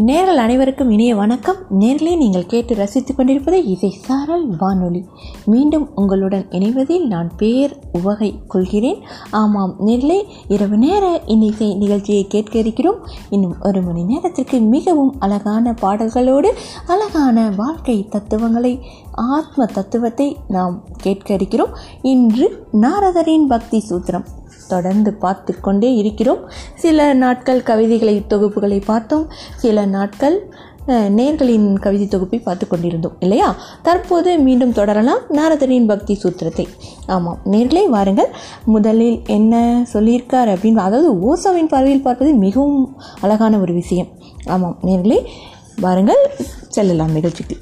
நேரல் அனைவருக்கும் இனிய வணக்கம். நேர்களே நீங்கள் கேட்டு ரசித்துக் கொண்டிருப்பது இசை சாரல் வானொலி. மீண்டும் உங்களுடன் இணைவதில் நான் பேர் உவகை கொள்கிறேன். ஆமாம் நேர்களே இரவு நேர இன்னிசை நிகழ்ச்சியை கேட்க இருக்கிறோம். இன்னும் ஒரு மணி நேரத்திற்கு மிகவும் அழகான பாடல்களோடு அழகான வாழ்க்கை தத்துவங்களை ஆத்ம தத்துவத்தை நாம் கேட்க இருக்கிறோம். இன்று நாரதரின் பக்தி சூத்திரம். தொடர்ந்து பார்த்து கொண்டே இருக்கிறோம். சில நாட்கள் கவிதைகளை தொகுப்புகளை பார்த்தோம். சில நாட்கள் நேர்களின் கவிதை தொகுப்பை பார்த்து கொண்டிருந்தோம் இல்லையா? தற்போது மீண்டும் தொடரலாம். நாரதரின் பக்தி சூத்திரத்தை. ஆமாம் நேர்களே வாருங்கள். முதலில் என்ன சொல்லியிருக்கார் அப்படின்னு அதாவது ஓசாவின் பார்வையில் பார்ப்பது மிகவும் அழகான ஒரு விஷயம். ஆமாம் நேர்களே வாருங்கள். செல்லலாம் நிகழ்ச்சிக்கு.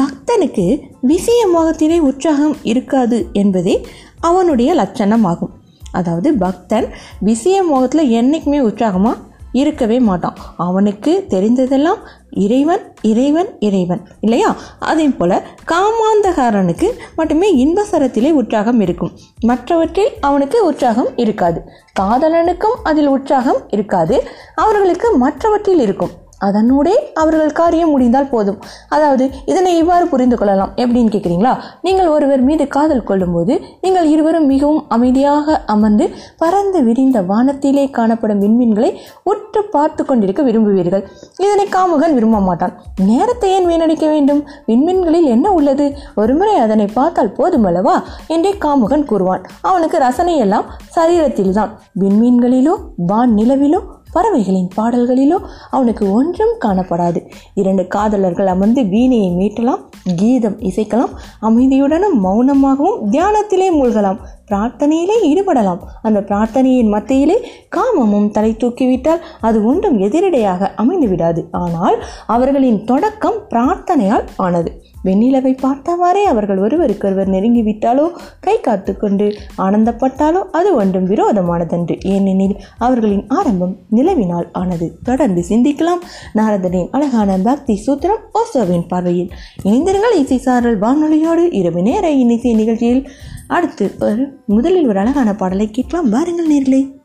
பக்தனுக்கு விஷயமாகத்திலே உற்சாகம் இருக்காது என்பதே அவனுடைய லட்சணம் ஆகும் அதாவது பக்தன் விஷய மோகத்தில் என்றைக்குமே உற்சாகமாக இருக்கவே மாட்டான். அவனுக்கு தெரிந்ததெல்லாம் இறைவன் இறைவன் இறைவன். இல்லையா? அதே போல் காமாந்தகாரனுக்கு மட்டுமே இன்பசரத்திலே உற்சாகம் இருக்கும். மற்றவற்றில் அவனுக்கு உற்சாகம் இருக்காது. காதலனுக்கும் அதில் உற்சாகம் இருக்காது. அவர்களுக்கு மற்றவற்றில் இருக்கும். அதனூடே அவர்கள் காரியம் முடிந்தால் போதும். அதாவது இதனை இவ்வாறு புரிந்து கொள்ளலாம். எப்படின்னு கேட்குறீங்களா நீங்கள் ஒருவர் மீது காதல் கொள்ளும்போது நீங்கள் இருவரும் மிகவும் அமைதியாக அமர்ந்து பறந்து விரிந்த வானத்திலே காணப்படும் விண்மீன்களை உற்று பார்த்து கொண்டிருக்க விரும்புவீர்கள். இதனை காமுகன் விரும்ப மாட்டான். நேரத்தை ஏன் வீணடிக்க வேண்டும்? விண்மீன்களில் என்ன உள்ளது? ஒருமுறை அதனை பார்த்தால் போதுமல்லவா என்றே காமுகன் கூறுவான். அவனுக்கு ரசனையெல்லாம் சரீரத்தில்தான். விண்மீன்களிலோ வான் நிலவிலோ பறவைகளின் பாடல்களிலோ அவனுக்கு ஒன்றும் காணப்படாது. இரண்டு காதலர்கள் அமர்ந்து வீணையை மீட்டலாம் கீதம் இசைக்கலாம் அமைதியுடனும் மௌனமாகவும் தியானத்திலே மூழ்கலாம். பிரார்த்தனையிலே ஈடுபடலாம். அந்த பிரார்த்தனையின் மத்தியிலே காமமும் தலை தூக்கிவிட்டால் அது ஒன்றும் எதிரடையாக அமைந்து விடாது. ஆனால் அவர்களின் தொடக்கம் பிரார்த்தனையால் ஆனது. வெண்ணிலவை பார்த்தவாறே அவர்கள் ஒருவருக்கொருவர் நெருங்கிவிட்டாலோ கை காத்து கொண்டு ஆனந்தப்பட்டாலோ அது ஒன்றும் விரோதமானதன்று. ஏனெனில் அவர்களின் ஆரம்பம் நிலவினால் ஆனது. தொடர்ந்து சிந்திக்கலாம். நாரதனின் அழகான பக்தி சூத்திரம் ஓசோவின் பார்வையில். இணைந்திருங்கள் இசை சாரல் வானொலியோடு இரவு நேர இன்னிசை நிகழ்ச்சியில் அடுத்து ஒரு முதலில் ஒரு அழகான பாடலை கேட்கலாம். வாருங்கள் நேர்களை.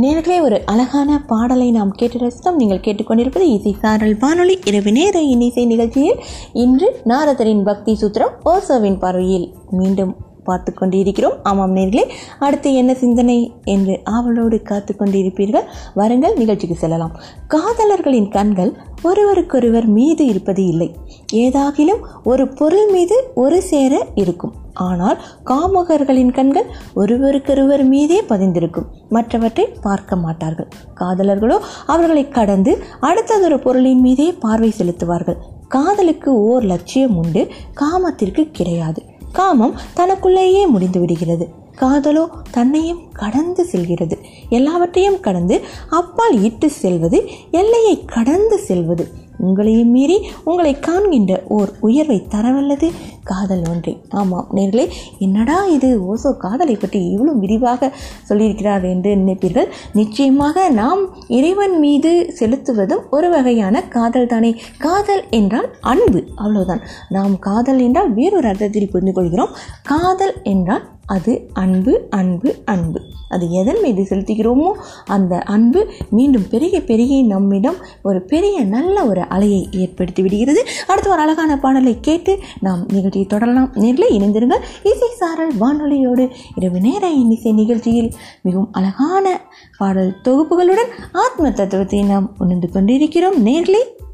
நேர்களே ஒரு அழகான பாடலை நாம் கேட்டு ரசித்தோம் நீங்கள் கேட்டுக்கொண்டிருப்பது இசை சாரல் வானொலி. இரவு நேர இன்னிசை நிகழ்ச்சியில் இன்று நாரதரின் பக்தி சூத்திரம் ஓசோவின் பார்வையில். மீண்டும் பார்த்து கொண்டிருக்கிறோம் ஆமாம் நேர்களே அடுத்து என்ன சிந்தனை என்று ஆவலோடு காத்து கொண்டிருப்பீர்கள் வருங்கள் நிகழ்ச்சிக்கு செல்லலாம். காதலர்களின் கண்கள் ஒருவருக்கொருவர் மீது இருப்பது இல்லை. ஏதாகிலும் ஒரு பொருள் மீது ஒரு சேர இருக்கும். ஆனால் காமகர்களின் கண்கள் ஒருவருக்கொருவர் மீதே பதிந்திருக்கும். மற்றவற்றை பார்க்க மாட்டார்கள். காதலர்களோ அவர்களை கடந்து அடுத்ததொரு பொருளின் மீதே பார்வை செலுத்துவார்கள். காதலுக்கு ஓர் லட்சியம் உண்டு காமத்திற்கு கிடையாது. காமம் தனக்குள்ளேயே முடிந்து விடுகிறது. காதலோ தன்னையும் கடந்து செல்கிறது. எல்லாவற்றையும் கடந்து அப்பால் இட்டு செல்வது எல்லையை கடந்து செல்வது. உங்களையும் மீறி உங்களை காண்கின்ற ஓர் உயர்வை தரவல்லது காதல் ஒன்றே. ஆமாம் நேர்களே என்னடா இது? ஓசோ காதலை பற்றி இவ்வளோ விரிவாக சொல்லியிருக்கிறார் என்று நினைப்பீர்கள். நிச்சயமாக நாம் இறைவன் மீது செலுத்துவதும் ஒரு வகையான காதல் தானே காதல் என்றால் அன்பு அவ்வளோதான் நாம் காதல் என்றால் வேறொரு அர்த்தத்தில் புரிந்து கொள்கிறோம் காதல் என்றால் அது அன்பு அன்பு அன்பு. அது எதன் மீது செலுத்துகிறோமோ அந்த அன்பு மீண்டும் பெரிய பெரிய நம்மிடம் ஒரு பெரிய நல்ல ஒரு அலையை ஏற்படுத்தி விடுகிறது. அடுத்து ஒரு அழகான பாடலை கேட்டு நாம் நிகழ்ச்சியை தொடரலாம். நேரில் இணைந்திருங்கள். இசை சாரல் வானொலியோடு இரவு நேர இன்னிசை நிகழ்ச்சியில் மிகவும் அழகான பாடல் தொகுப்புகளுடன் ஆத்ம தத்துவத்தை நாம் உணர்ந்து கொண்டிருக்கிறோம். நேர்லே நேர்களை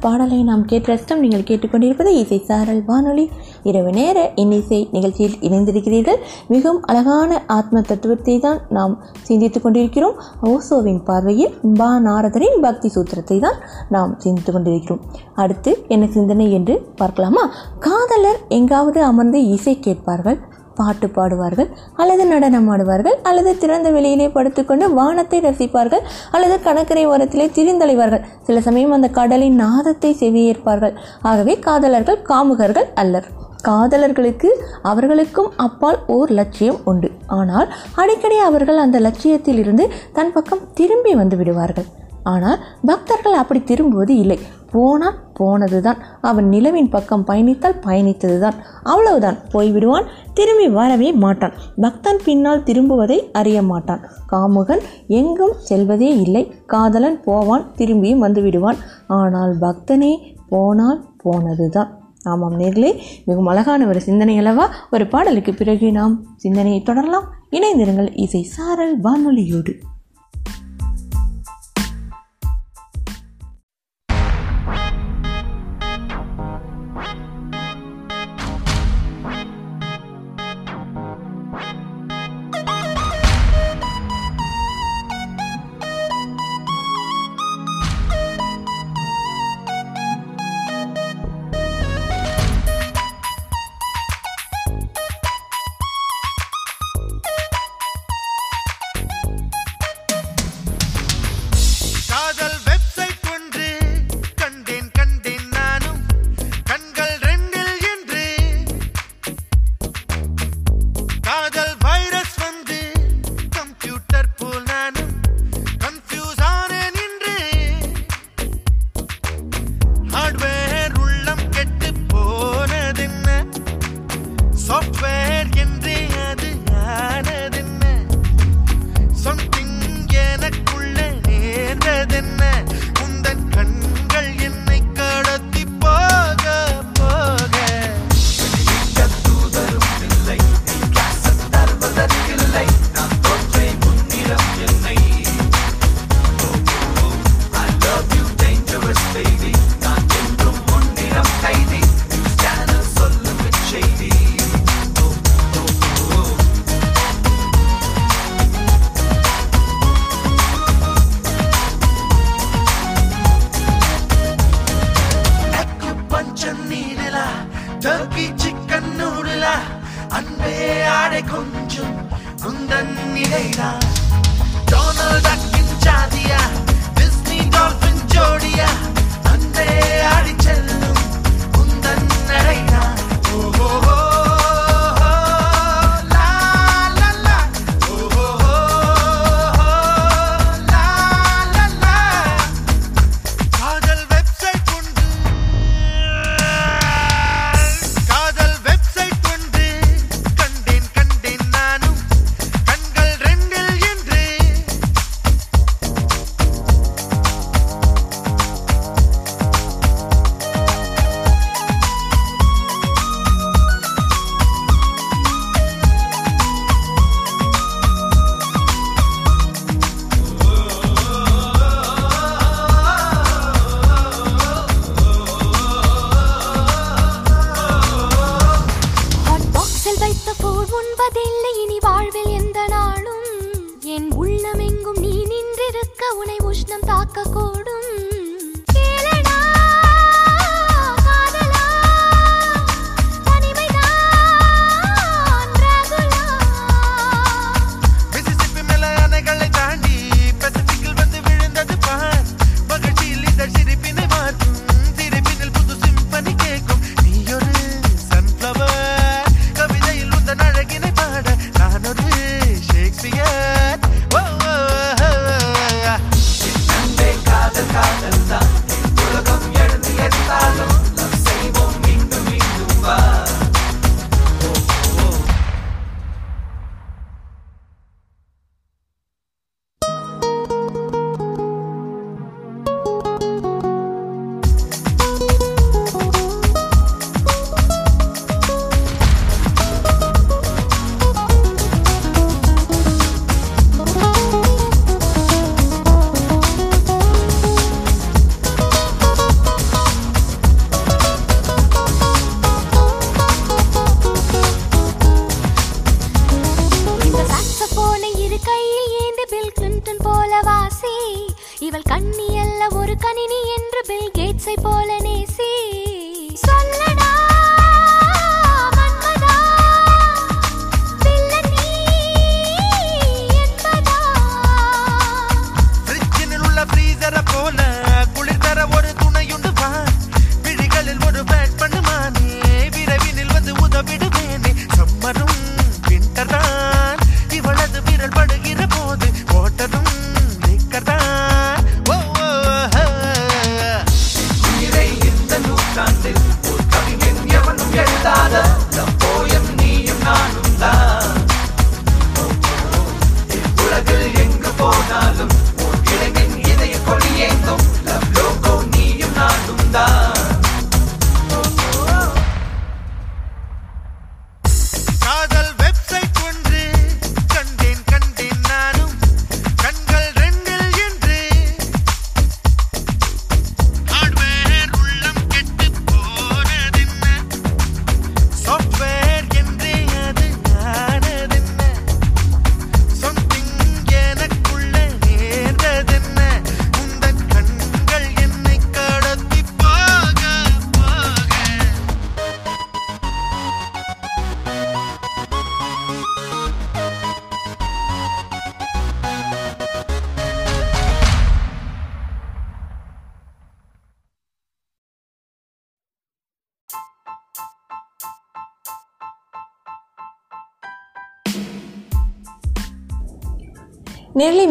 பாடலை நாம் கேட்டு ரசித்தோம் நீங்கள் கேட்டுக்கொண்டிருப்பது இசை சாரல் வானொலி. இரவு நேர இன்னிசை நிகழ்ச்சியில் இணைந்திருக்கிறீர்கள். மிகவும் அழகான ஆத்ம தத்துவத்தை தான் நாம் சிந்தித்துக் கொண்டிருக்கிறோம். ஓசோவின் பார்வையில் பா நாரதரின் பக்தி சூத்திரத்தை தான் நாம் சிந்தித்துக் கொண்டிருக்கிறோம். அடுத்து என்ன சிந்தனை என்று பார்க்கலாமா? காதலர் எங்காவது அமர்ந்து இசை கேட்பார்கள்? பாட்டு பாடுவார்கள் அல்லது நடனம் ஆடுவார்கள் அல்லது திறந்த வெளியிலே படுத்துக்கொண்டு வானத்தை ரசிப்பார்கள் அல்லது கடற்கரை ஓரத்திலே திரிந்தலைவார்கள். சில சமயம் அந்த கடலின் நாதத்தை செவியேற்பார்கள். ஆகவே காதலர்கள் காமுகர்கள் அல்லர். காதலர்களுக்கு அவர்களுக்கும் அப்பால் ஓர் லட்சியம் உண்டு. ஆனால் அடிக்கடி அவர்கள் அந்த லட்சியத்தில் இருந்து தன் பக்கம் திரும்பி வந்து விடுவார்கள். ஆனால் பக்தர்கள் அப்படி திரும்புவது இல்லை. போனால் போனதுதான். அவன் நிலவின் பக்கம் பயணித்தால் பயணித்தது தான் அவ்வளவுதான். போய்விடுவான் திரும்பி வரவே மாட்டான். பக்தன் பின்னால் திரும்புவதை அறிய மாட்டான். காமுகன் எங்கும் செல்வதே இல்லை. காதலன் போவான் திரும்பியும் வந்து விடுவான் ஆனால் பக்தனே போனால் போனதுதான். ஆமாம் நேர்களே மிகவும் அழகான ஒரு சிந்தனை அளவா ஒரு பாடலுக்கு பிறகு நாம் சிந்தனையை தொடரலாம். இணைந்திருங்கள் இசை சாரல் வானொலியோடு. ஆடை கொஞ்சம் Kundan நிலைடா Donald tuck in ஜாதியா Disney dolphin ஜோடியா அன்பே ஆடி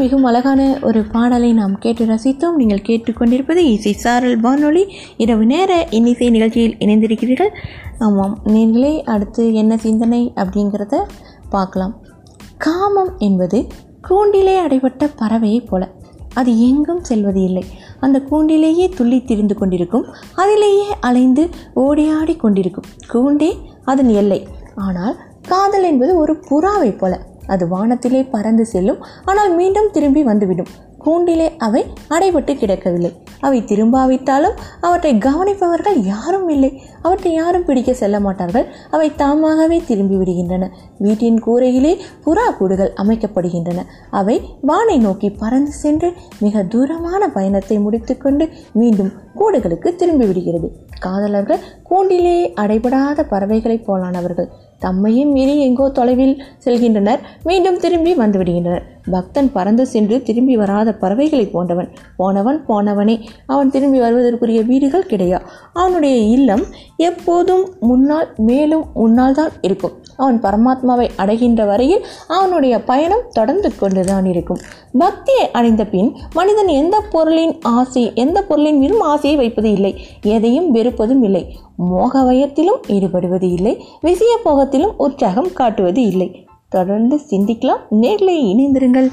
மிகவும் அழகான ஒரு பாடலை நாம் கேட்டு ரசித்தோம். நீங்கள் கேட்டுக்கொண்டிருப்பது இசை சாரல் வானொலி. இரவு நேர இன்னிசை நிகழ்ச்சியில் இணைந்திருக்கிறீர்கள். ஆமாம் நீங்களே அடுத்து என்ன சிந்தனை அப்படிங்கிறத பார்க்கலாம். காமம் என்பது கூண்டிலே அடைபட்ட பறவையைப் போல. அது எங்கும் செல்வது இல்லை. அந்த கூண்டிலேயே துள்ளி திரிந்து கொண்டிருக்கும். அதிலேயே அலைந்து ஓடியாடி கொண்டிருக்கும். கூண்டே அதன் எல்லை. ஆனால் காதல் என்பது ஒரு புறாவைப் போல. அது வானத்திலே பறந்து செல்லும். ஆனால் மீண்டும் திரும்பி வந்துவிடும். கூண்டிலே அவை அடைபட்டு கிடக்கவில்லை. அவை திரும்பாவிட்டாலும் அவற்றை கவனிப்பவர்கள் யாரும் இல்லை. அவற்றை யாரும் பிடிக்க செல்ல மாட்டார்கள். அவை தாமாகவே திரும்பி விடுகின்றன. வீட்டின் கூரையிலே புறா கூடுகள் அமைக்கப்படுகின்றன. அவை வானை நோக்கி பறந்து சென்று மிக தூரமான பயணத்தை முடித்துக்கொண்டு மீண்டும் கூடுகளுக்கு திரும்பி விடுகிறது. காதலர்கள் கூண்டிலேயே அடைபடாத பறவைகளைப் போலானவர்கள். தம்மையும் மீறி எங்கோ தொலைவில் செல்கின்றனர். மீண்டும் திரும்பி வந்துவிடுகின்றனர். பக்தன் பறந்து சென்று திரும்பி வராத பறவைகளை போன்றவன். போனவன் போனவனே. அவன் திரும்பி வருவதற்குரிய வீடுகள் கிடையா? அவனுடைய இல்லம் எப்போதும் முன்னால் மேலும் முன்னால் தான் இருக்கும். அவன் பரமாத்மாவை அடைகின்ற வரையில் அவனுடைய பயணம் தொடர்ந்து கொண்டுதான் இருக்கும். பக்தியை அடைந்த பின் மனிதன் எந்த பொருளின் ஆசை எந்த பொருளின் மீதும் ஆசையை வைப்பது இல்லை. எதையும் வெறுப்பதும் இல்லை. மோக வயத்திலும் ஈடுபடுவது இல்லை. விசய போகத்திலும் உற்சாகம் காட்டுவது இல்லை. தொடர்ந்து சிந்திக்கலாம் நேர்களை இணைந்திருங்கள்.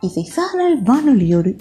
இசை சாரல் வானொலியோடு.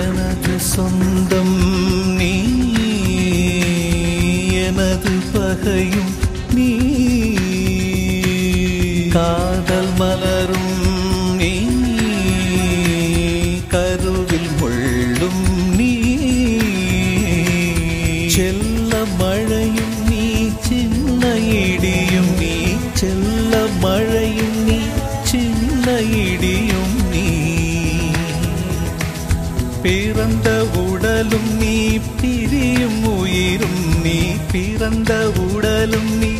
எனது சொந்தம் நீ எனது பகையும் பிறந்த உடலும்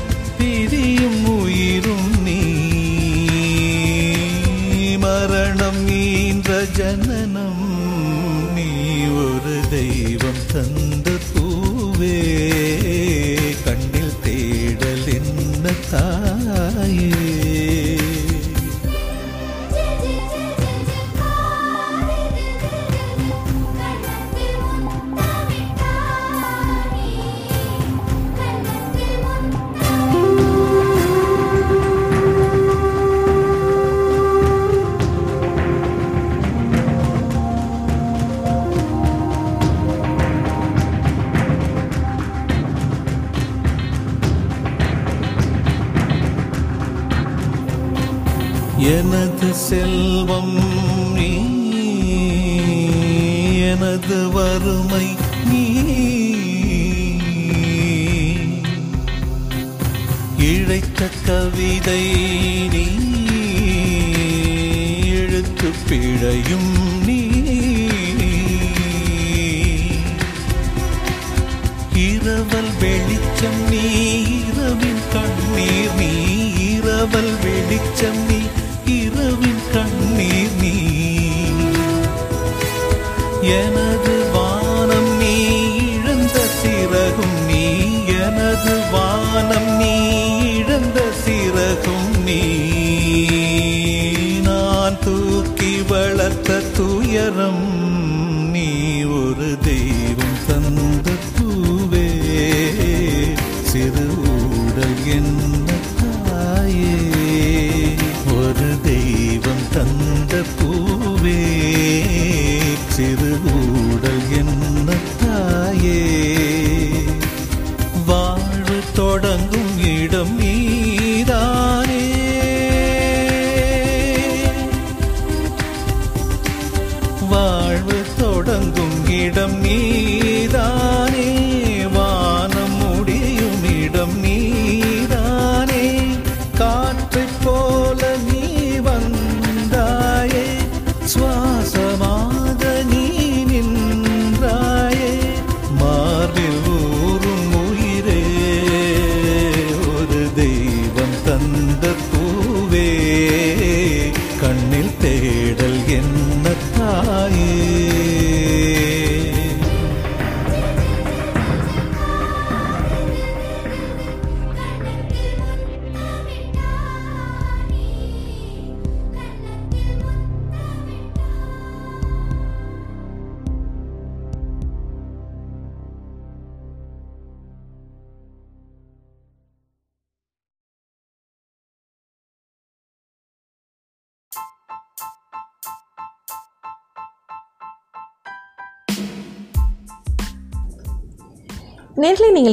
வளர்த்த துயரம்.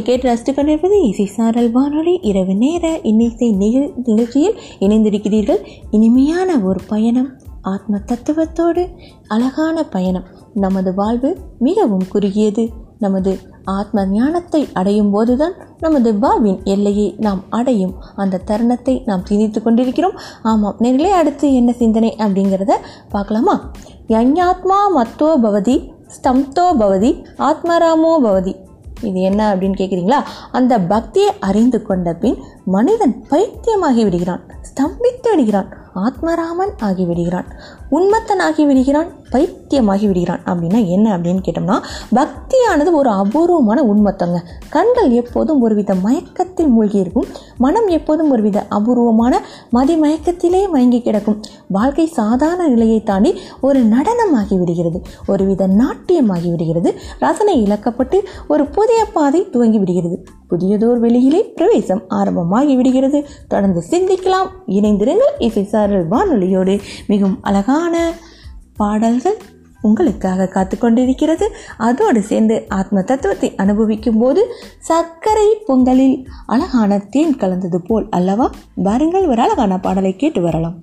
கிரிக்கெட் கேட்டு ரசித்துக் இசை சாரல் வானொலி இரவு நேர இன்னிசை நிகழ் நிகழ்ச்சியில் இணைந்திருக்கிறீர்கள். இனிமையான ஒரு பயணம் ஆத்ம தத்துவத்தோடு அழகான பயணம். நமது வாழ்வு மிகவும் குறுகியது. நமது ஆத்ம ஞானத்தை அடையும் போதுதான் நமது வாழ்வின் எல்லையை நாம் அடையும். அந்த தருணத்தை நாம் சிந்தித்து கொண்டிருக்கிறோம். ஆமாம் நேரிலே அடுத்து என்ன சிந்தனை அப்படிங்கிறத பார்க்கலாமா? யஞாத்மா மத்தோ பவதி ஸ்தம்தோ பவதி ஆத்மராமோ பவதி. இது என்ன அப்படின்னு கேட்குறீங்களா அந்த பக்தியை அறிந்து கொண்ட பின் மனிதன் பைத்தியமாகி விடுகிறான் ஸ்தம்பித்து விடுகிறான் ஆத்மராமன் ஆகி விடுகிறான் உண்மத்தன் ஆகி விடுகிறான் பைத்தியமாகி விடுகிறான் அப்படின்னா என்ன அப்படின்னு கேட்டோம்னா பக்தியானது ஒரு அபூர்வமான உண்மத்தங்க. கண்கள் எப்போதும் ஒருவித மயக்கத்தில் மூழ்கி இருக்கும். மனம் எப்போதும் ஒருவித அபூர்வமான மதிமயக்கத்திலே மயங்கி கிடக்கும். வாழ்க்கை சாதாரண நிலையை தாண்டி ஒரு நடனமாகி விடுகிறது ஒருவித நாட்டியமாகி விடுகிறது ரசனை இழக்கப்பட்டு ஒரு புதிய பாதை துவங்கி விடுகிறது புதியதோர் வெளியிலே பிரவேசம் ஆரம்பமாகி விடுகிறது தொடர்ந்து சிந்திக்கலாம். இணைந்திருங்கள். இசை சாரல் வானொலியோடு மிகவும் அழகான பாடல்கள் உங்களுக்காக காத்து கொண்டிருக்கிறது அதோடு சேர்ந்து ஆத்ம தத்துவத்தை அனுபவிக்கும் போது சர்க்கரை பொங்கலில் அழகான தேன் கலந்தது போல் அல்லவா? பாருங்கள் ஒரு அழகான பாடலை கேட்டு வரலாம்.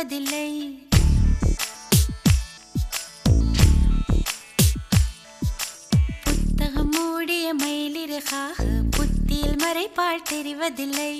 யாருக்கும் புத்தகம் மூடிய மயிலிறகாக புத்தியில் மறைப்பாள் தெரிவதில்லை.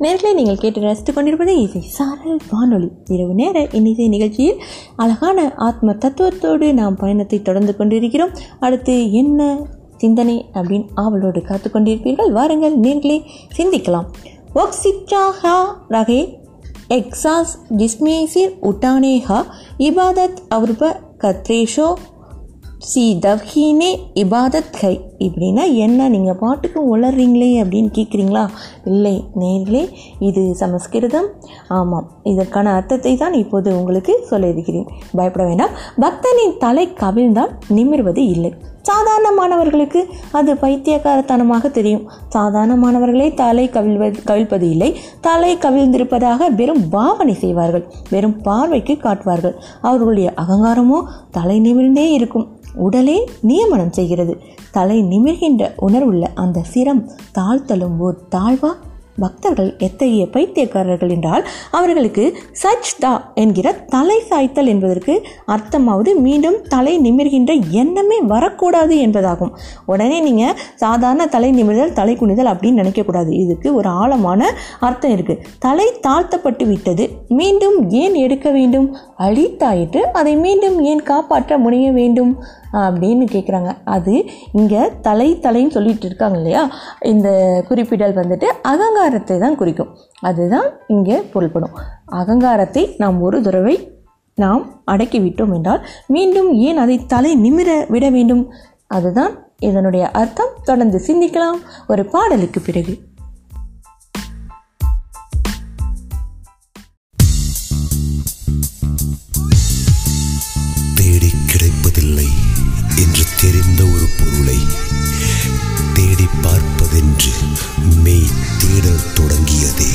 நேர்களை நீங்கள் கேட்டு ரசித்துக் கொண்டிருப்பது இசை சாரல் வானொலி. இரவு நேர இன்னிசை நிகழ்ச்சியில் அழகான ஆத்ம தத்துவத்தோடு நாம் பயணத்தை தொடர்ந்து கொண்டிருக்கிறோம். அடுத்து என்ன சிந்தனை அப்படின்னு ஆவலோடு காத்து கொண்டிருப்பீர்கள்? வாருங்கள் நேர்களை சிந்திக்கலாம். ஒக்சிட்டாஹா ரகே எக்ஸாஸ் டிஸ்மேசிர் உட்டானேஹா இபாதத் அவுர்ப கத்ரேஷோ சி தவ்ஹீனே இபாதத் கை இப்படின்னா என்ன? நீங்கள் பாட்டுக்கு உளறீங்களே அப்படின்னு கேட்குறீங்களா இல்லை நேர்களே இது சமஸ்கிருதம். ஆமாம் இதற்கான அர்த்தத்தை தான் இப்போது உங்களுக்கு சொல்ல இருக்கிறேன் பயப்பட வேண்டாம். பக்தனின் தலை கவிழ்ந்தால் நிமிர்வது இல்லை. சாதாரணமானவர்களுக்கு அது பைத்தியக்காரத்தனமாக தெரியும். சாதாரணமானவர்களே தலை கவிழ்வது கவிழ்ப்பது இல்லை. தலை கவிழ்ந்திருப்பதாக வெறும் பாவனை செய்வார்கள். வெறும் பார்வைக்கு காட்டுவார்கள். அவர்களுடைய அகங்காரமோ தலை நிமிர்ந்தே இருக்கும். உடலே நியமனம் செய்கிறது. தலை நிமிர்கின்ற உணர்வுள்ள அந்த சிரம் தாழ்த்தலும் ஓர் தாழ்வா பக்தர்கள் எத்தகைய பைத்தியக்காரர்கள் என்றால் அவர்களுக்கு சச்தா என்கிற தலை சாய்த்தல் என்பதற்கு அர்த்தமாவது மீண்டும் தலை நிமிர்கின்ற எண்ணமே வரக்கூடாது என்பதாகும். உடனே நீங்கள் சாதாரண தலை நிமிர்தல் தலை குனிதல் அப்படின்னு நினைக்கக்கூடாது. இதுக்கு ஒரு ஆழமான அர்த்தம் இருக்குது தலை தாழ்த்தப்பட்டு விட்டது. மீண்டும் ஏன் எடுக்க வேண்டும்? அழித்தாயிற்று. அதை மீண்டும் ஏன் காப்பாற்ற முனைய வேண்டும்? அப்படின்னு கேட்குறாங்க அது இங்கே தலை தலைன்னு சொல்லிட்டு இருக்காங்க இல்லையா? இந்த குறிப்பிடல் வந்துட்டு அகங்காரத்தை தான் குறிக்கும். அதுதான் இங்கே பொருள்படும் அகங்காரத்தை நாம் ஒரு தடவை நாம் அடக்கி விட்டோம் என்றால் மீண்டும் ஏன் அதை தலை நிமிர விட வேண்டும்? அதுதான் இதனுடைய அர்த்தம். தொடர்ந்து சிந்திக்கலாம். ஒரு பாடலுக்கு பிறகு. தெரிந்த ஒரு பொருளை தேடி பார்ப்பதென்று மெய் தேடல் தொடங்கியதே.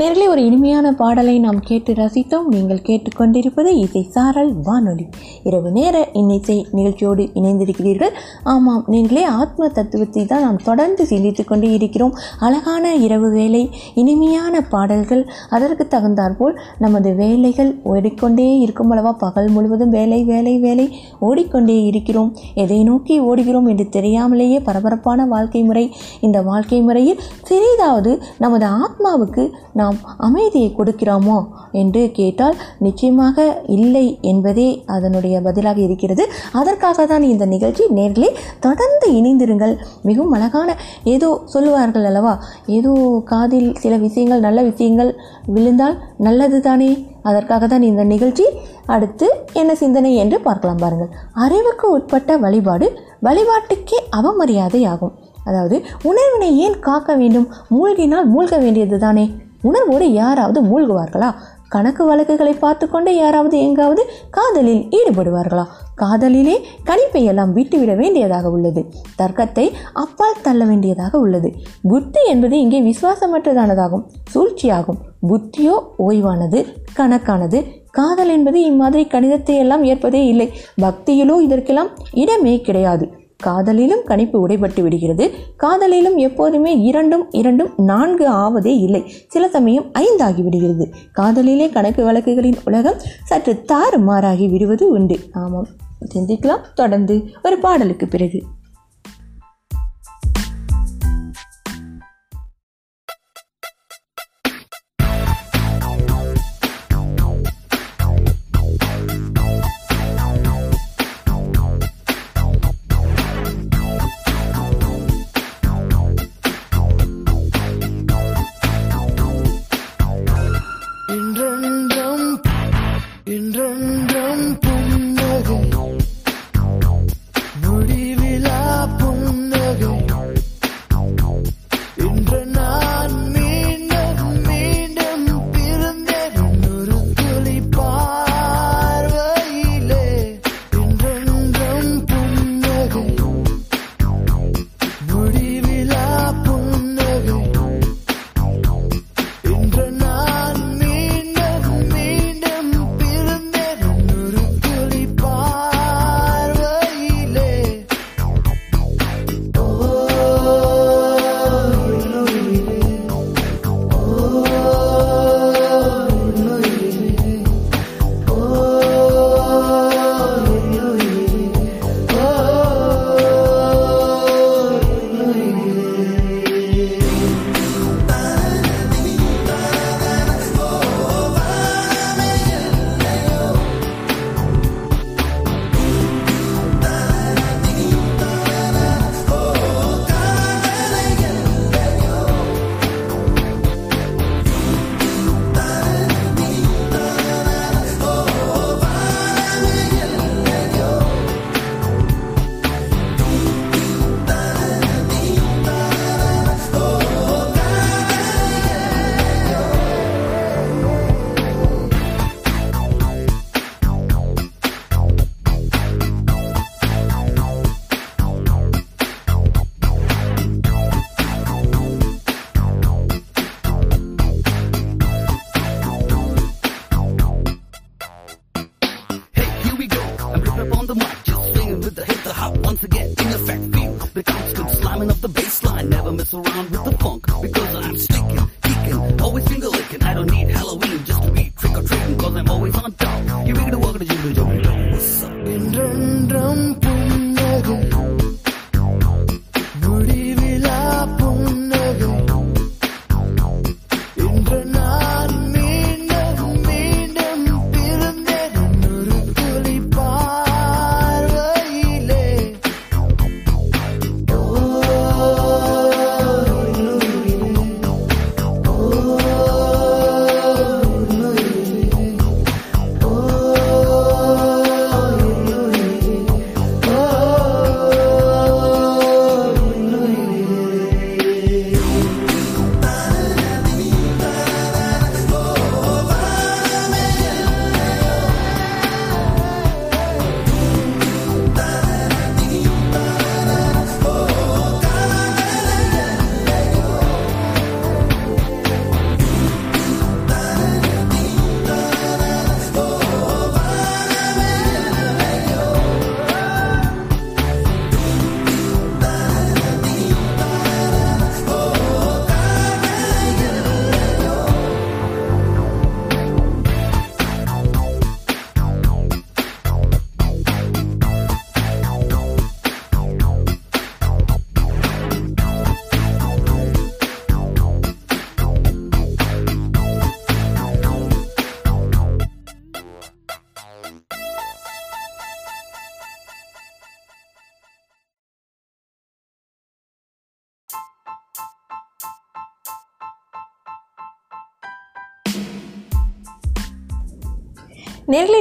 நேர்களே ஒரு இனிமையான பாடலை நாம் கேட்டு ரசித்தோம். நீங்கள் கேட்டுக்கொண்டிருப்பது இசை சாரல் வானொலி. இரவு நேர இன்னிசை நிகழ்ச்சியோடு இணைந்திருக்கிறீர்கள். ஆமாம் நீங்களே ஆத்ம தத்துவத்தை தான் நாம் தொடர்ந்து சிந்தித்து கொண்டே இருக்கிறோம். அழகான இரவு வேலை இனிமையான பாடல்கள் அதற்கு தகுந்தாற்போல் நமது வேலைகள் ஓடிக்கொண்டே இருக்கும் அளவா பகல் முழுவதும் வேலை வேலை வேலை ஓடிக்கொண்டே இருக்கிறோம். எதை நோக்கி ஓடுகிறோம் என்று தெரியாமலேயே பரபரப்பான வாழ்க்கை முறை. இந்த வாழ்க்கை முறையில் சிறிதாவது நமது ஆத்மாவுக்கு நாம் அமைதியை கொடுக்கிறோமோ என்று கேட்டால் நிச்சயமாக இல்லை என்பதே அதனுடைய பதிலாக இருக்கிறது. அதற்காக தான் இந்த நிகழ்ச்சி நேர்களே தொடர்ந்து இணைந்திருங்கள். மிகவும் அழகான ஏதோ சொல்லுவார்கள் அல்லவா? ஏதோ காதில் சில விஷயங்கள் நல்ல விஷயங்கள் விழுந்தால் நல்லது தானே அதற்காக தான் இந்த நிகழ்ச்சி. அடுத்து என்ன சிந்தனை என்று பார்க்கலாம் பாருங்கள். அறிவுக்கு உட்பட்ட வழிபாடு வழிபாட்டுக்கே அவமரியாதை ஆகும் அதாவது உணர்வினை ஏன் காக்க வேண்டும்? மூழ்கினால் மூழ்க வேண்டியது தானே உணர்வோடு யாராவது மூழ்குவார்களா? கணக்கு வழக்குகளை பார்த்து கொண்டே யாராவது எங்காவது காதலில் ஈடுபடுவார்களா? காதலிலே கணிப்பை எல்லாம் விட்டுவிட வேண்டியதாக உள்ளது. தர்க்கத்தை அப்பால் தள்ள வேண்டியதாக உள்ளது. புத்தி என்பது இங்கே விசுவாசமற்றதானதாகும் சூழ்ச்சியாகும். புத்தியோ ஓய்வானது கணக்கானது. காதல் என்பது இம்மாதிரி கணிதத்தை எல்லாம் ஏற்பதே இல்லை. பக்தியிலோ இதற்கெல்லாம் இடமே கிடையாது. காதலிலும் கணிப்பு உடைபட்டு விடுகிறது. காதலிலும் எப்போதுமே இரண்டும் இரண்டும் நான்கு ஆவதே இல்லை. சில சமயம் ஐந்தாகி விடுகிறது. காதலிலே கணக்கு வழக்குகளின் உலகம் சற்று தாறுமாறாகி விடுவது உண்டு. ஆமாம் சிந்திக்கலாம். தொடர்ந்து ஒரு பாடலுக்கு பிறகு.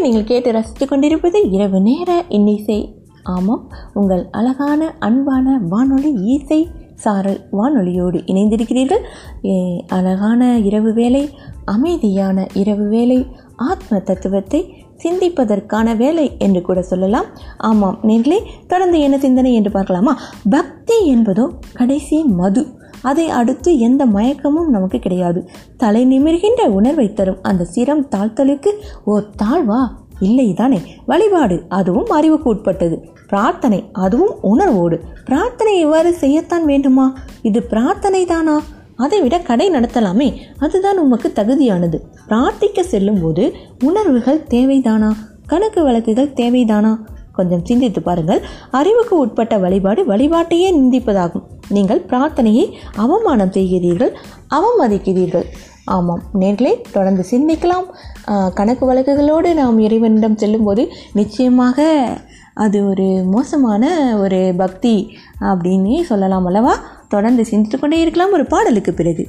நீங்கள் கேட்டு ரசித்துக் கொண்டிருப்பது இரவு நேர இன்னிசை. ஆமாம் உங்கள் அழகான அன்பான வானொலி இசை சாரல் வானொலியோடு இணைந்திருக்கிறீர்கள். ஏ, அழகான இரவு வேலை அமைதியான இரவு வேலை ஆத்ம தத்துவத்தை சிந்திப்பதற்கான வேலை என்று கூட சொல்லலாம். ஆமாம் நேர்களே தொடர்ந்து என்ன சிந்தனை என்று பார்க்கலாமா? பக்தி என்பதோ கடைசி மது. அதை அடுத்து எந்த மயக்கமும் நமக்கு கிடையாது. தலை நிமிர்கின்ற உணர்வை தரும். அந்த சிரம் தாழ்த்தலுக்கு ஓர் தாழ்வா? இல்லை தானே? வழிபாடு அதுவும் அறிவுக்கு உட்பட்டது. பிரார்த்தனை அதுவும் உணர்வோடு. பிரார்த்தனை இவ்வாறு செய்யத்தான் வேண்டுமா? இது பிரார்த்தனை தானா? அதை விட கடை நடத்தலாமே. அதுதான் உமக்கு தகுதியானது. பிரார்த்திக்க செல்லும்போது உணர்வுகள் தேவைதானா? கணக்கு வழக்குகள் தேவைதானா? கொஞ்சம் சிந்தித்து பாருங்கள். அறிவுக்கு உட்பட்ட வழிபாடு வழிபாட்டையே நிந்திப்பதாகும். நீங்கள் பிரார்த்தனையை அவமானம் செய்கிறீர்கள் அவமதிக்கிறீர்கள். ஆமாம் நேர்களே தொடர்ந்து சிந்திக்கலாம். கணக்கு வழக்குகளோடு நாம் இறைவனிடம் செல்லும்போது நிச்சயமாக அது ஒரு மோசமான ஒரு பக்தி அப்படின்னே சொல்லலாம் அல்லவா? தொடர்ந்து சிந்தித்து கொண்டே இருக்கலாம் ஒரு பாடலுக்கு பிறகு.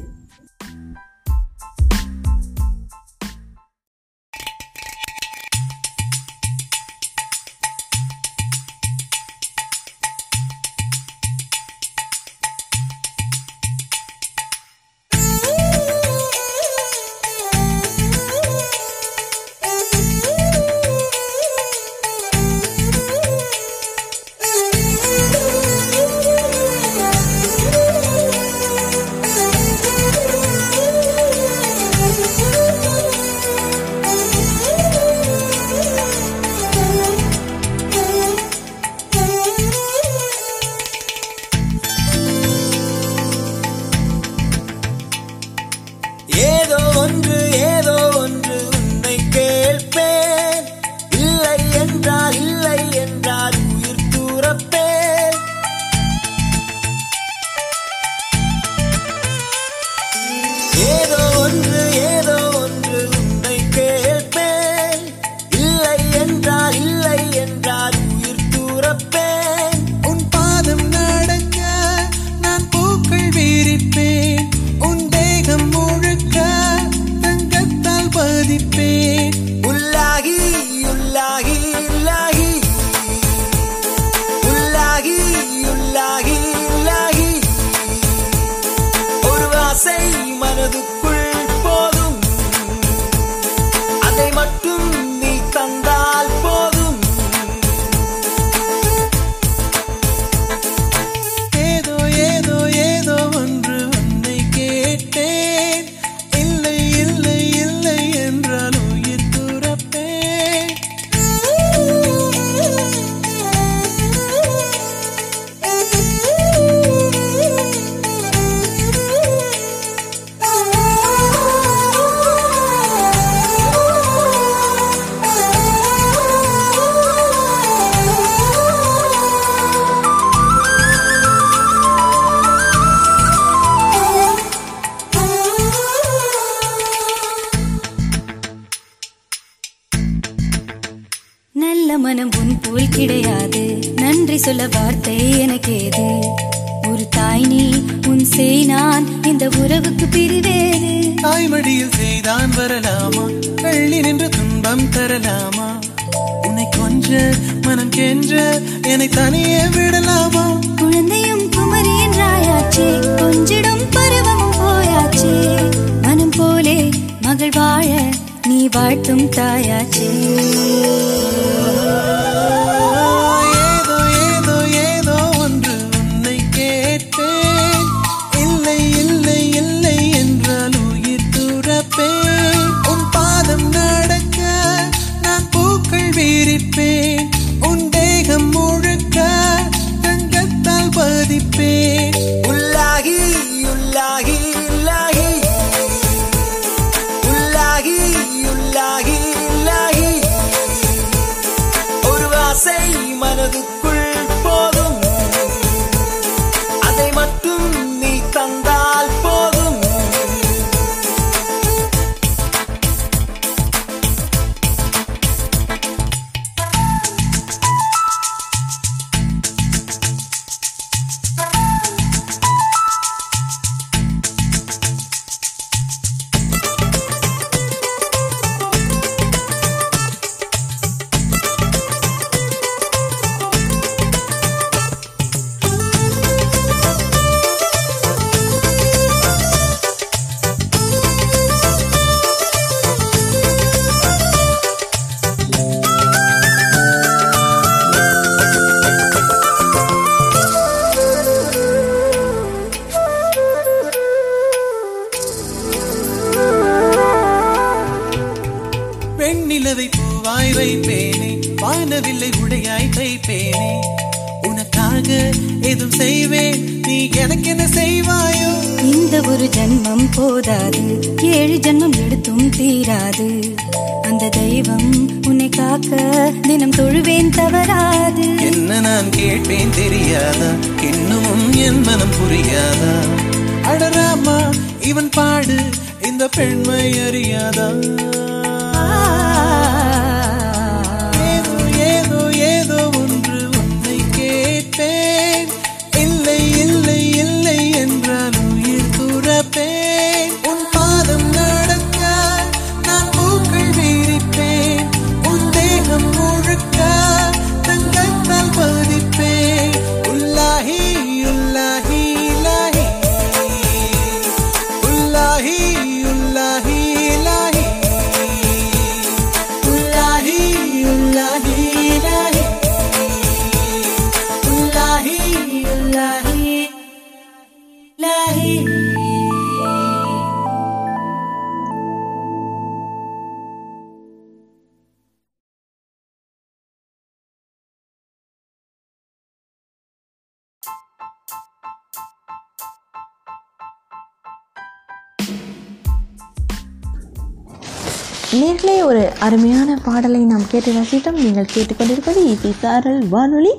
நாம் கேட்டு ரசித்தோம் நீங்கள் கேட்டுக்கொண்டிருப்பது இசை சாரல் வானொலி.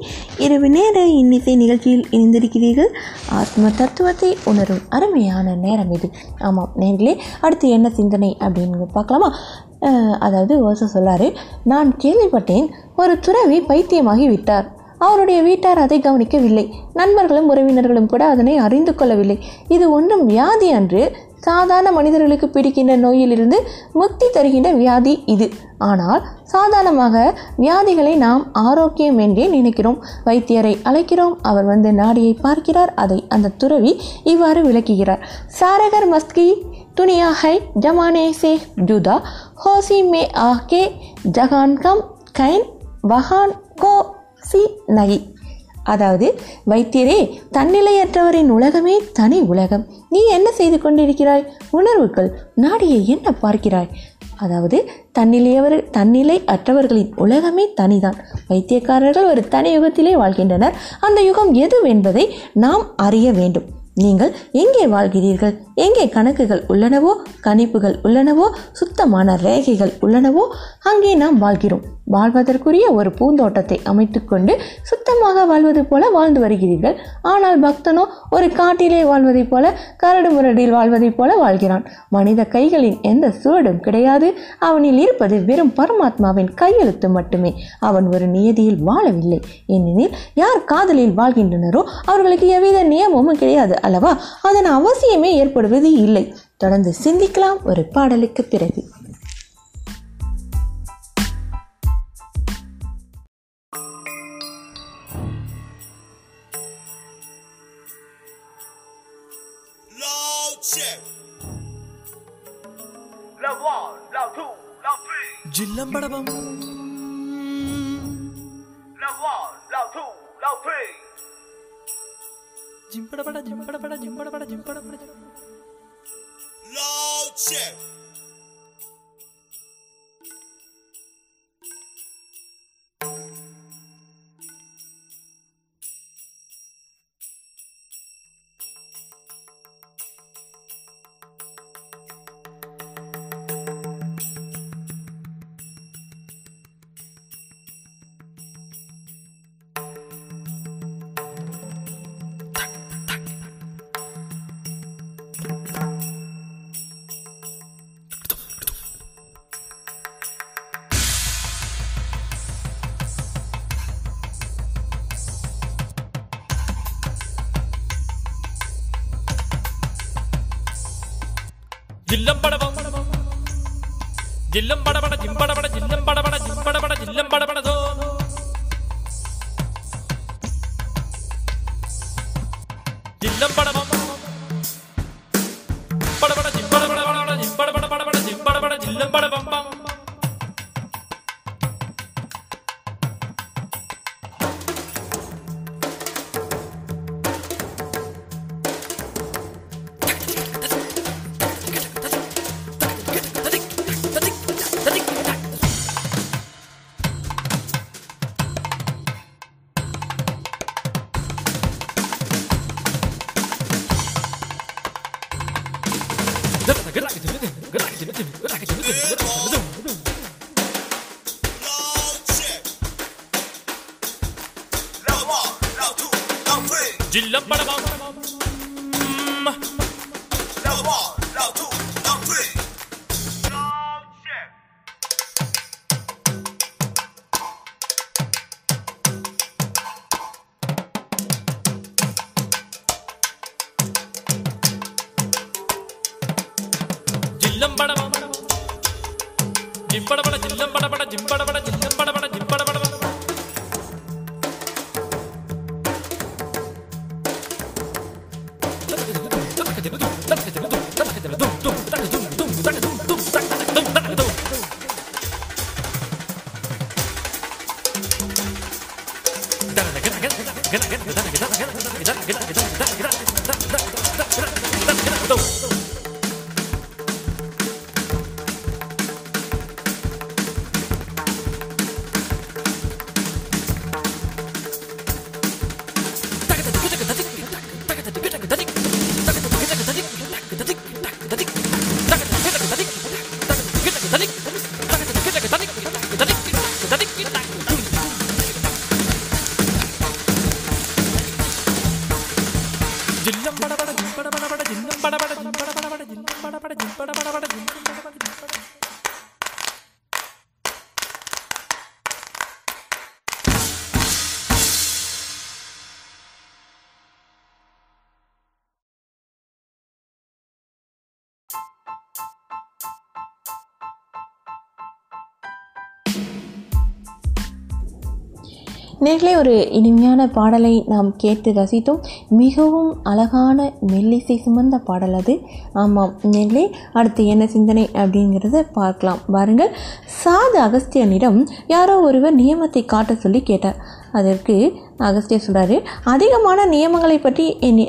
இரவு நேர இன்னிசை நிகழ்ச்சியில் இணைந்திருக்கிறீர்கள். ஆத்ம தத்துவத்தை உணரும் அருமையான நேரம் இது. ஆமாம் நேர்களே அடுத்து என்ன சிந்தனை அப்படின்னு பார்க்கலாமா? அதாவது ஓச சொல்லாரு நான் கேள்விப்பட்டேன் ஒரு துறவி பைத்தியமாகி விட்டார் அவருடைய வீட்டார் அதை கவனிக்கவில்லை. நண்பர்களும் உறவினர்களும் கூட அதனை அறிந்து கொள்ளவில்லை. இது ஒன்றும் வியாதி அன்று சாதாரண மனிதர்களுக்கு பிடிக்கின்ற நோயிலிருந்து முக்தி தருகின்ற வியாதி இது. ஆனால் சாதாரணமாக வியாதிகளை நாம் ஆரோக்கியம் என்றே நினைக்கிறோம். வைத்தியரை அழைக்கிறோம். அவர் வந்து நாடியை பார்க்கிறார். அதை அந்த துறவி இவ்வாறு விளக்குகிறார். சாரகர் மஸ்கி துனியா ஹை ஜமானே சே ஜுதா ஹோசி மே ஆகே ஜஹான் கம் கைன் வஹான் கோ சி நகி. அதாவது வைத்தியரே தன்னிலையற்றவரின் உலகமே தனி உலகம். நீ என்ன செய்து கொண்டிருக்கிறாய்? உணர்வுகள் நாடியை என்ன பார்க்கிறாய்? அதாவது தன்னிலையவர் தன்னிலை அற்றவர்களின் உலகமே தனிதான். வைத்தியக்காரர்கள் ஒரு தனி யுகத்திலே வாழ்கின்றனர். அந்த யுகம் எது என்பதை நாம் அறிய வேண்டும். நீங்கள் எங்கே வாழ்கிறீர்கள்? எங்கே கணக்குகள் உள்ளனவோ கணிப்புகள் உள்ளனவோ சுத்தமான ரேகைகள் உள்ளனவோ அங்கே நாம் வாழ்கிறோம். வாழ்வதற்குரிய ஒரு பூந்தோட்டத்தை அமைத்துக்கொண்டு சுத்தமாக வாழ்வது போல வாழ்ந்து வருகிறீர்கள். ஆனால் பக்தனோ ஒரு காட்டிலே வாழ்வதைப் போல கரடு முரடில் வாழ்வதைப் போல வாழ்கிறான். மனித கைகளின் எந்த சுவடும் கிடையாது. அவனில் இருப்பது வெறும் பரமாத்மாவின் கையெழுத்து மட்டுமே. அவன் ஒரு நியதியில் வாழவில்லை. ஏனெனில் யார் காதலில் வாழ்கின்றனரோ அவர்களுக்கு எவ்வித நியமமும் கிடையாது. அல்லவா? அதன் அவசியமே ஏற்படுவது இல்லை. தொடர்ந்து சிந்திக்கலாம். ஒரு பாடலுக்கு பிறகு. Jim, para, para, jim, para, para, jim, para, para, jim, para, para, jim. Loud check. ജില്ലം പടവം. ജില്ലം പടപട ജിമ്പടപട ജില്ലം പടപട ജിമ്പടപട ജില്ലം പടപടതോ 괜찮아 괜찮아 괜찮아 괜찮아 நேர்களே ஒரு இனிமையான பாடலை நாம் கேட்டு ரசித்தோம். மிகவும் அழகான மெல்லிசை சுமந்த பாடல் அது. ஆமாம் நேர்களே அடுத்து என்ன சிந்தனை அப்படிங்கிறத பார்க்கலாம். பாருங்கள். சாது அகஸ்தியனிடம் யாரோ ஒருவர் நியமத்தை காட்ட சொல்லி கேட்டார். அதற்கு அகஸ்தியர் சொல்கிறாரு அதிகமான நியமங்களை பற்றி என்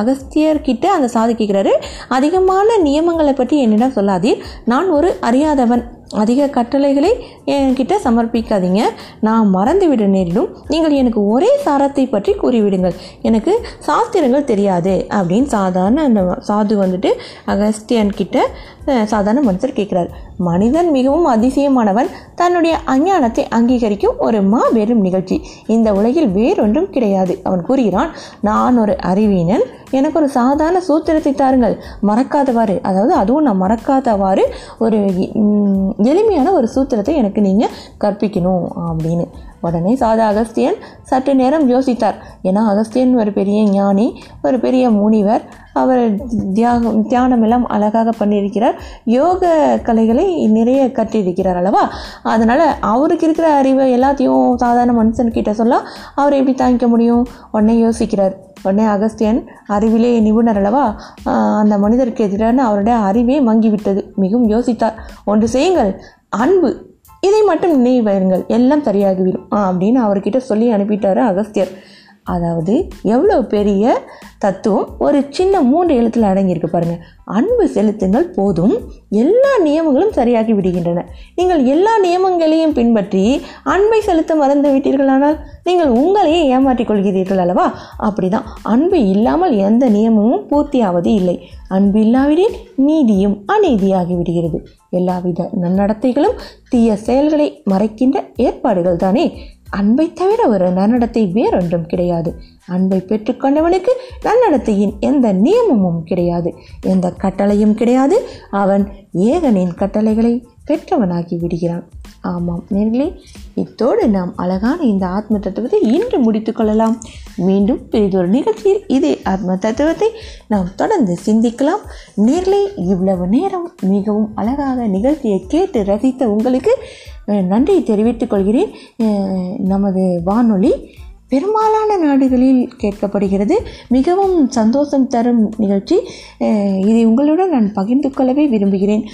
அகஸ்தியர்கிட்ட அந்த சாது கேட்குறாரு. அதிகமான நியமங்களை பற்றி என்னிடம் சொல்லாதீர். நான் ஒரு அறியாதவன். அதிக கட்டளைகளை என்கிட்ட சமர்ப்பிக்காதீங்க. நான் மறந்துவிட நேரிடும். நீங்கள் எனக்கு ஒரே சாரத்தை பற்றி கூறிவிடுங்கள். எனக்கு சாஸ்திரங்கள் தெரியாது அப்படின்னு சாதாரண அந்த சாது வந்துட்டு அகஸ்தியன் கிட்ட சாதாரண மனுஷர் கேட்குறாரு. மனிதன் மிகவும் அதிசயமானவன். தன்னுடைய அஞ்ஞானத்தை அங்கீகரிக்கும் ஒரு மாபெரும் நிகழ்ச்சி. இந்த உலகில் வேறொன்றும் கிடையாது. அவன் கூறுகிறான் நான் ஒரு அறிவீனன். எனக்கு ஒரு சாதாரண சூத்திரத்தை தாருங்கள். மறக்காதவாறு அதாவது அதுவும் நான் மறக்காதவாறு ஒரு எளிமையான ஒரு சூத்திரத்தை எனக்கு நீங்கள் கற்பிக்கணும் அப்படின்னு. உடனே சாதா அகஸ்தியன் சற்று நேரம் யோசித்தார். ஏன்னா அகஸ்தியன் ஒரு பெரிய ஞானி ஒரு பெரிய முனிவர். அவர் தியாகம் தியானம் எல்லாம் அழகாக பண்ணியிருக்கிறார். யோக கலைகளை நிறைய கற்றிருக்கிறார் அல்லவா? அதனால் அவருக்கு இருக்கிற அறிவை எல்லாத்தையும் சாதாரண மனுஷன்கிட்ட சொல்ல அவர் எப்படி தாங்கிக்க முடியும்? உடனே யோசிக்கிறார். உடனே அகஸ்தியன் அறிவிலே நிபுணர் அல்லவா? அந்த மனிதருக்கு எதிரான அவருடைய அறிவே மங்கிவிட்டது. மிகவும் யோசித்தார். ஒன்று செய்யுங்கள். அன்பு. இதை மட்டும் நினைவு எல்லாம் சரியாகிவிடும். ஆ அப்படின்னு அவர்கிட்ட சொல்லி அனுப்பிட்டாரு அகஸ்தியர். அதாவது எவ்வளோ பெரிய தத்துவம்? ஒரு சின்ன மூன்று எழுத்தில் அடங்கியிருக்கு பாருங்கள் அன்பு செலுத்துங்கள் போதும். எல்லா நியமங்களும் சரியாகி விடுகின்றன. நீங்கள் எல்லா நியமங்களையும் பின்பற்றி அன்பை செலுத்த மறந்து விட்டீர்களானால் நீங்கள் உங்களையே ஏமாற்றிக் கொள்கிறீர்கள் அல்லவா? அப்படிதான். அன்பு இல்லாமல் எந்த நியமமும் பூர்த்தியாவது இல்லை. அன்பு இல்லாவிடில் நீதியும் அநீதியாகி விடுகிறது. எல்லாவித நன்னடத்தைகளும் தீய செயல்களை மறைக்கின்ற ஏற்பாடுகள் தானே? அன்பை தவிர ஒரு நன்னடத்தை வேறொன்றும் கிடையாது. அன்பை பெற்றுக்கொண்டவனுக்கு நன்னடத்தையின் எந்த நியமமும் கிடையாது. எந்த கட்டளையும் கிடையாது. அவன் ஏகனின் கட்டளைகளை பெற்றவனாகி விடுகிறான். ஆமாம் நேர்களே இத்தோடு நாம் அழகான இந்த ஆத்ம தத்துவத்தை இன்று முடித்து கொள்ளலாம். மீண்டும் பெரிதொரு நிகழ்ச்சியில் இதே ஆத்ம தத்துவத்தை நாம் தொடர்ந்து சிந்திக்கலாம். நேர்களே இவ்வளவு நேரம் மிகவும் அழகாக நிகழ்ச்சியை கேட்டு ரசித்த உங்களுக்கு நன்றி நன்றியை தெரிவித்துக் கொள்கிறேன். நமது வானொலி பெரும்பாலான நாடுகளில் கேட்கப்படுகிறது. மிகவும் சந்தோஷம் தரும் நிகழ்ச்சி. இதை உங்களுடன் நான் பகிர்ந்து கொள்ளவே விரும்புகிறேன்.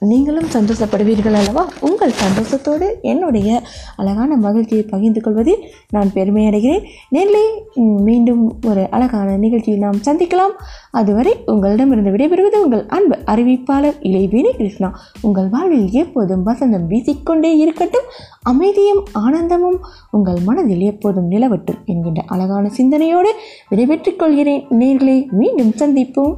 நீங்களும் சந்தோஷப்படுவீர்கள் அல்லவா? உங்கள் சந்தோஷத்தோடு என்னுடைய அழகான மகிழ்ச்சியை பகிர்ந்து கொள்வதில் நான் பெருமை அடைகிறேன் நேரிலே மீண்டும் ஒரு அழகான நிகழ்ச்சியை நாம் சந்திக்கலாம். அதுவரை உங்களிடமிருந்து விடைபெறுவது உங்கள் அன்பு அறிவிப்பாளர் இளைவேணி கிருஷ்ணா. உங்கள் வாழ்வில் எப்போதும் வசந்தம் வீசிக்கொண்டே இருக்கட்டும் அமைதியும் ஆனந்தமும் உங்கள் மனதில் எப்போதும் நிலவட்டும் என்கின்ற அழகான சிந்தனையோடு விடைபெற்றுக் கொள்கிறேன். நேர்களே மீண்டும் சந்திப்போம்.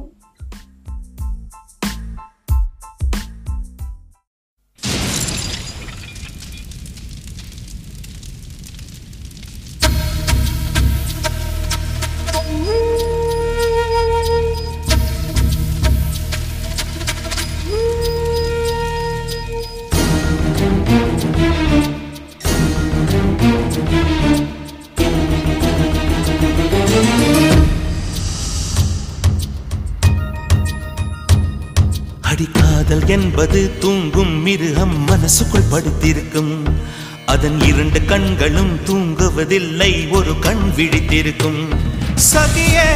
என்பது தூங்கும் மிருகம் மனசுக்குள் படுத்திருக்கும். அதன் இரண்டு கண்களும் தூங்குவதில்லை ஒரு கண் விழித்திருக்கும். சதியே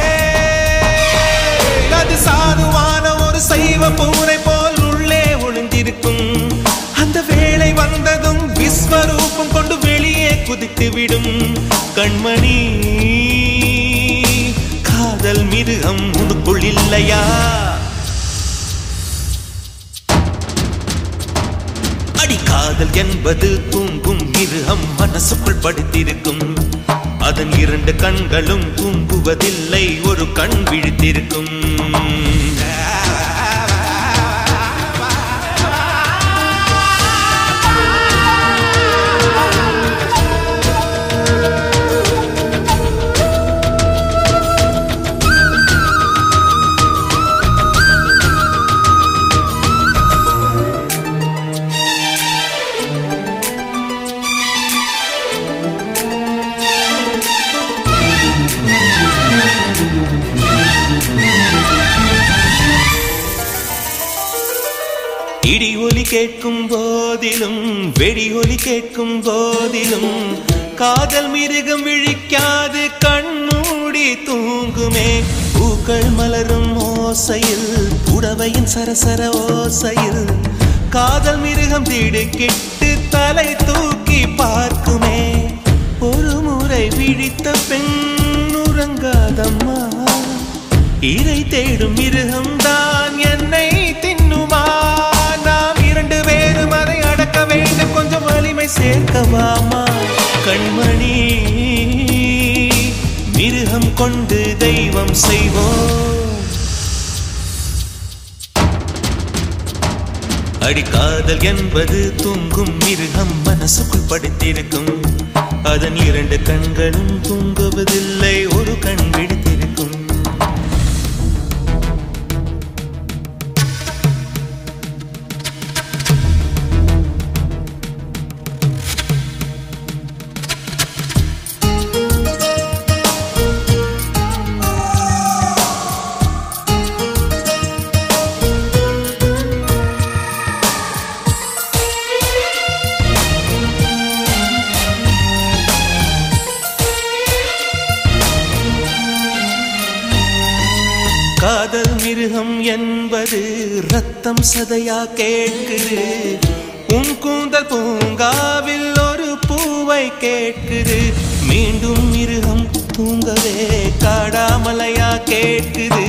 அது சாதுவான ஒரு சைவ பூனை போல் உள்ளே ஒளிந்திருக்கும். அந்த வேளை வந்ததும் விஸ்வரூபம் கொண்டு வெளியே குதித்து விடும் கண்மணி காதல் மிருகம் உனக்குள் இல்லையா? காதல் என்பது தூங்கும் மிருகம் மனசுக்குள் படித்திருக்கும். அதன் இரண்டு கண்களும் தூங்குவதில்லை ஒரு கண் விழித்திருக்கும். கேட்கும் போதிலும் வெடி ஒலி கேட்கும் போதிலும் காதல் மிருகம் விழிக்காது கண்மூடி தூங்குமே. பூக்கள் மலரும் ஓசையில் புடவையின் சரசர ஓசையில் காதல் மிருகம் திடுக்கிட்டு தலை தூக்கி பார்க்குமே. ஒரு முறை விழித்த பெண் உறங்காதம்மா. இறை தேடும் மிருகம்தான் என்னை சொல்லவாமா கண்மணி? மிருகம் கொண்டு தெய்வம் செய்வோம். அடிக்காதல் என்பது தூங்கும் மிருகம் மனசுக்குள் படுத்திருக்கும். அதன் இரண்டு கண்களும் தூங்குவதில்லை ஒரு கண் விடுத்திருக்கும் சதையா கேட்குது. உன் கூந்தல் பூங்காவில் ஒரு பூவை கேட்குது. மீண்டும் மிருகம் தூங்கவே காடாமலையா கேட்குது.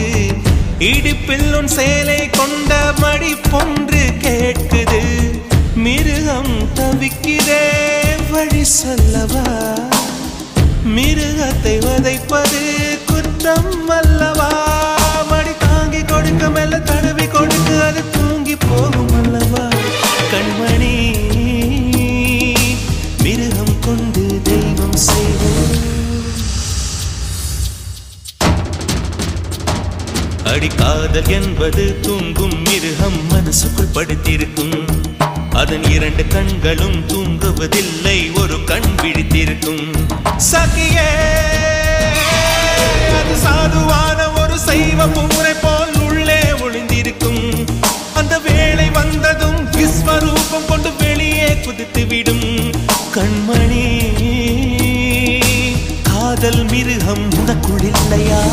இடுப்பில் உன் சேலை கொண்ட மடி போன்று கேட்குது. மிருகம் தவிக்கிறே வழி சொல்லவா? மிருகத்தை வதைப்பது குற்றம் அல்லவா? காதல் என்பது தூங்கும் மிருகம் மனசுக்குள் படுத்திருக்கும். அதன் இரண்டு கண்களும் தூங்குவதில்லை ஒரு கண் விழித்திருக்கும். சகியே அது சாதுவான ஒரு சைவ பூரை போல் உள்ளே ஒளிந்திருக்கும். அந்த வேலை வந்ததும் விஸ்வரூபம் கொண்டு வெளியே குதித்து விடும் கண்மணி காதல் மிருகம் உனக்குள் இல்லையா?